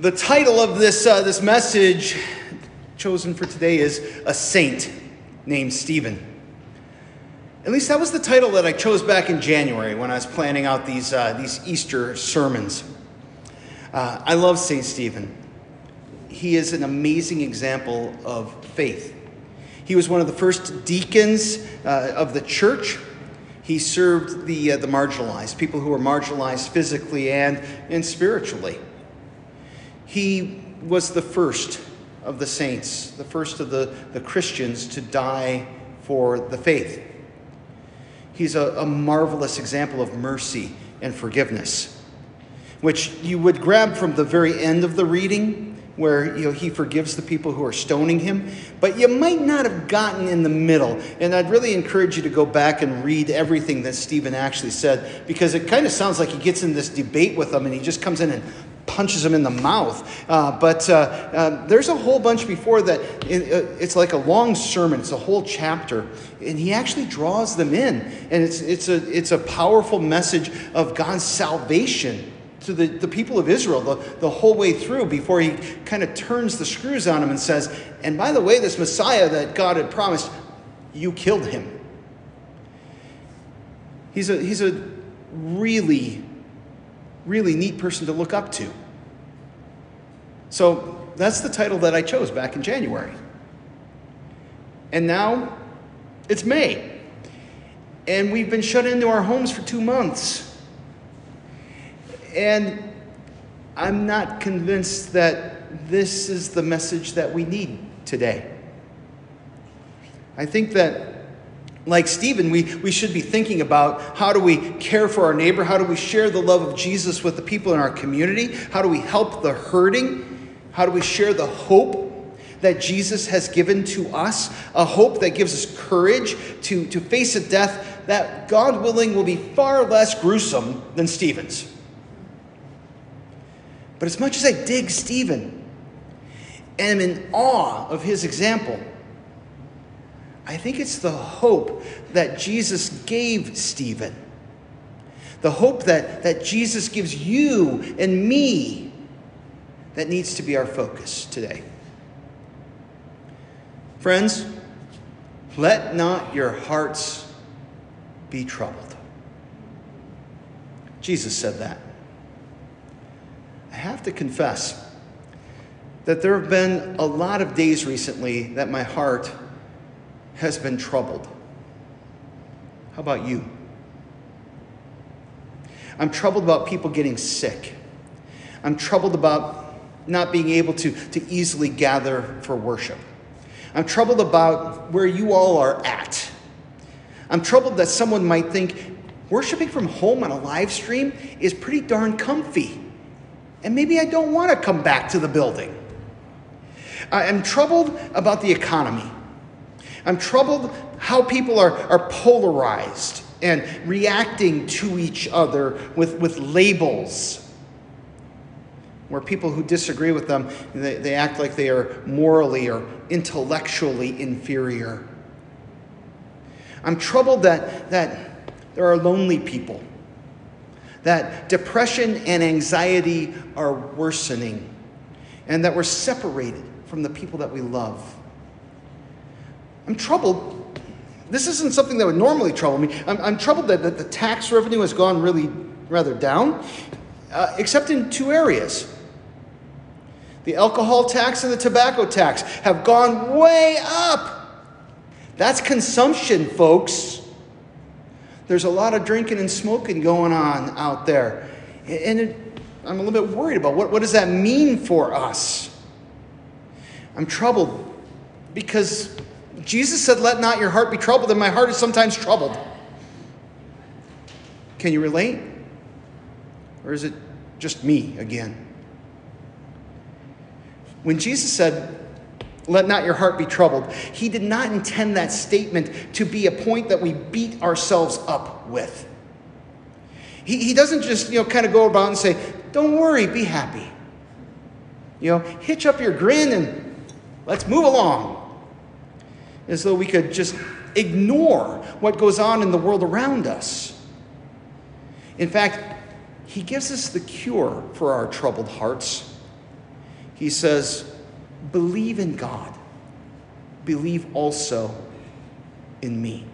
The title of this, uh, this message chosen for today is A Saint Named Stephen. At least that was the title that I chose back in January when I was planning out these, uh, these Easter sermons. Uh, I love St. Stephen. He is an amazing example of faith. He was one of the first deacons uh, of the church. He served the, uh, the marginalized, people who were marginalized physically and, and spiritually. He was the first of the saints, the first of the, the Christians to die for the faith. He's a, a marvelous example of mercy and forgiveness, which you would grab from the very end of the reading where you know, he forgives the people who are stoning him, but you might not have gotten in the middle. And I'd really encourage you to go back and read everything that Stephen actually said, because it kind of sounds like he gets in this debate with them and he just comes in and punches him in the mouth. Uh, but uh, uh, there's a whole bunch before that. It, uh, it's like a long sermon. It's a whole chapter, and he actually draws them in, and it's it's a it's a powerful message of God's salvation to the, the people of Israel the, the whole way through before he kind of turns the screws on them and says, and by the way, this Messiah that God had promised, you killed him. He's a, he's a really really neat person to look up to. So that's the title that I chose back in January. And now it's May. And we've been shut into our homes for two months. And I'm not convinced that this is the message that we need today. I think that like Stephen, we, we should be thinking about how do we care for our neighbor? How do we share the love of Jesus with the people in our community? How do we help the hurting? How do we share the hope that Jesus has given to us? A hope that gives us courage to, to face a death that, God willing, will be far less gruesome than Stephen's. But as much as I dig Stephen and am in awe of his example, I think it's the hope that Jesus gave Stephen. The hope that, that Jesus gives you and me that needs to be our focus today. Friends, let not your hearts be troubled. Jesus said that. I have to confess that there have been a lot of days recently that my heart has been troubled. How about you? I'm troubled about people getting sick. I'm troubled about not being able to, to easily gather for worship. I'm troubled about where you all are at. I'm troubled that someone might think worshiping from home on a live stream is pretty darn comfy. And maybe I don't want to come back to the building. I'm troubled about the economy. I'm troubled how people are, are polarized and reacting to each other with, with labels. Where people who disagree with them, they, they act like they are morally or intellectually inferior. I'm troubled that, that there are lonely people, that depression and anxiety are worsening, and that we're separated from the people that we love. I'm troubled. This isn't something that would normally trouble me. I'm, I'm troubled that, that the tax revenue has gone really rather down, uh, except in two areas. The alcohol tax and the tobacco tax have gone way up. That's consumption, folks. There's a lot of drinking and smoking going on out there. And it, I'm a little bit worried about what, what does that mean for us? I'm troubled because Jesus said, Let not your heart be troubled, and my heart is sometimes troubled. Can you relate? Or is it just me again? When Jesus said, Let not your heart be troubled, he did not intend that statement to be a point that we beat ourselves up with. He, he doesn't just, you know, kind of go about and say, Don't worry, be happy. You know, hitch up your grin and let's move along as though we could just ignore what goes on in the world around us. In fact, he gives us the cure for our troubled hearts. He says, Believe in God, believe also in me.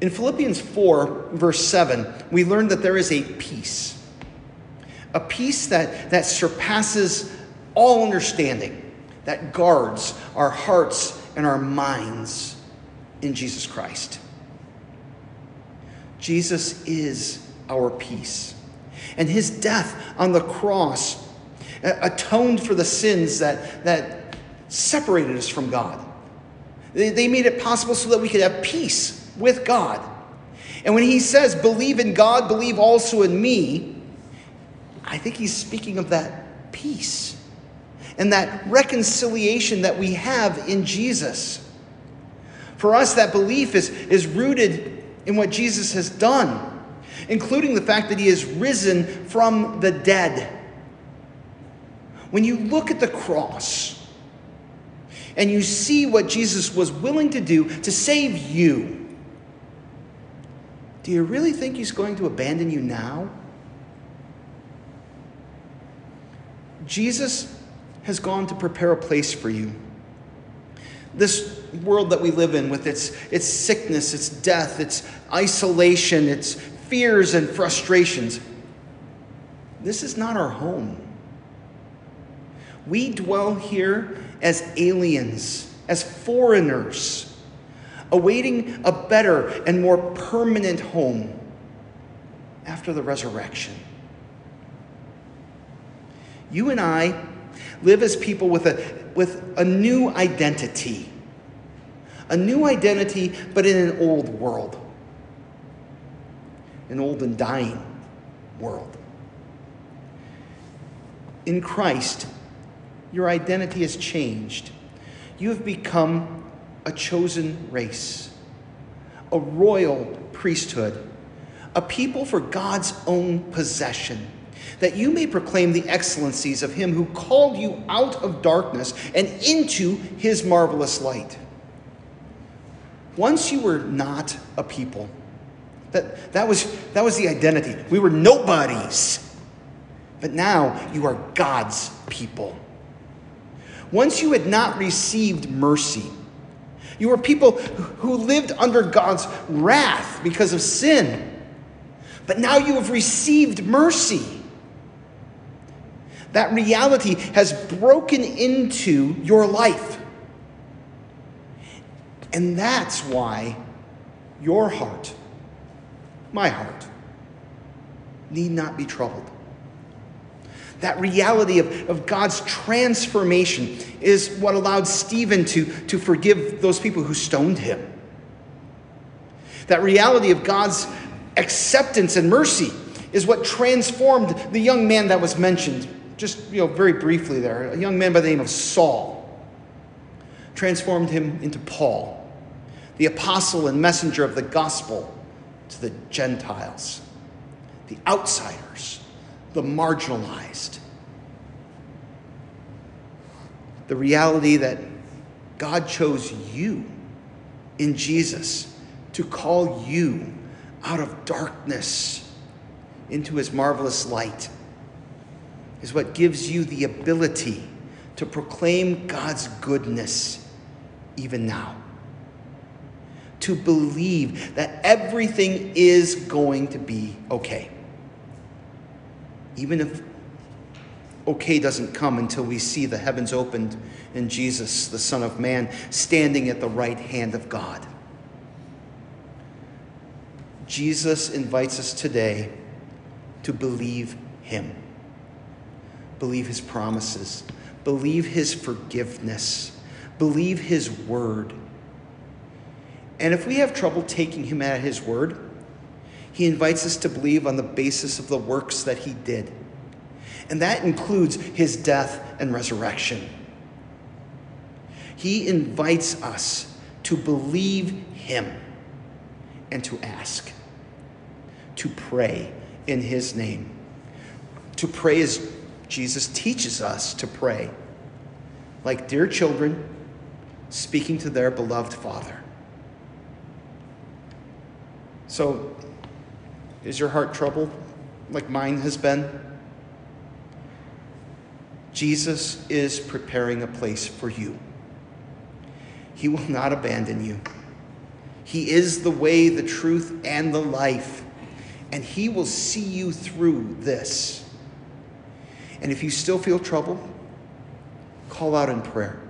In Philippians 4, verse 7, we learn that there is a peace, a peace that, that surpasses all understanding, that guards our hearts and our minds in Jesus Christ. Jesus is our peace. And his death on the cross atoned for the sins that, that separated us from God. They, they made it possible so that we could have peace with God. And when he says, believe in God, believe also in me, I think he's speaking of that peace and that reconciliation that we have in Jesus. For us, that belief is, is rooted in what Jesus has done, including the fact that he has risen from the dead. When you look at the cross and you see what Jesus was willing to do to save you, do you really think he's going to abandon you now? Jesus has gone to prepare a place for you. This world that we live in, with its, its sickness, its death, its isolation, its fears and frustrations, this is not our home. We dwell here as aliens, as foreigners awaiting a better and more permanent home after the resurrection. You and I live as people with a, with a new identity. A new identity, but in an old world. An old and dying world. In Christ, your identity has changed. You have become a chosen race, a royal priesthood, a people for God's own possession, that you may proclaim the excellencies of him who called you out of darkness and into his marvelous light. Once you were not a people. That, that, was, that was the identity. We were nobodies. But now you are God's people. Once you had not received mercy, you were people who lived under God's wrath because of sin. But now you have received mercy. That reality has broken into your life. And that's why your heart, my heart, need not be troubled that reality of, of God's transformation is what allowed Stephen to, to forgive those people who stoned him. That reality of God's acceptance and mercy is what transformed the young man that was mentioned, just you know, very briefly there, a young man by the name of Saul. Transformed him into Paul, the apostle and messenger of the gospel to the Gentiles, the outsiders the marginalized. The reality that God chose you in Jesus to call you out of darkness into his marvelous light is what gives you the ability to proclaim God's goodness even now. To believe that everything is going to be okay even if okay doesn't come until we see the heavens opened and Jesus, the Son of Man, standing at the right hand of God. Jesus invites us today to believe Him, believe His promises, believe His forgiveness, believe His word. And if we have trouble taking Him at His word, he invites us to believe on the basis of the works that he did. And that includes his death and resurrection. He invites us to believe him and to ask, to pray in his name, to pray as Jesus teaches us to pray, like dear children speaking to their beloved Father. So, is your heart troubled like mine has been? Jesus is preparing a place for you. He will not abandon you. He is the way, the truth, and the life. And He will see you through this. And if you still feel trouble, call out in prayer.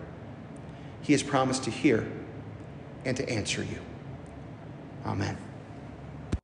He has promised to hear and to answer you. Amen.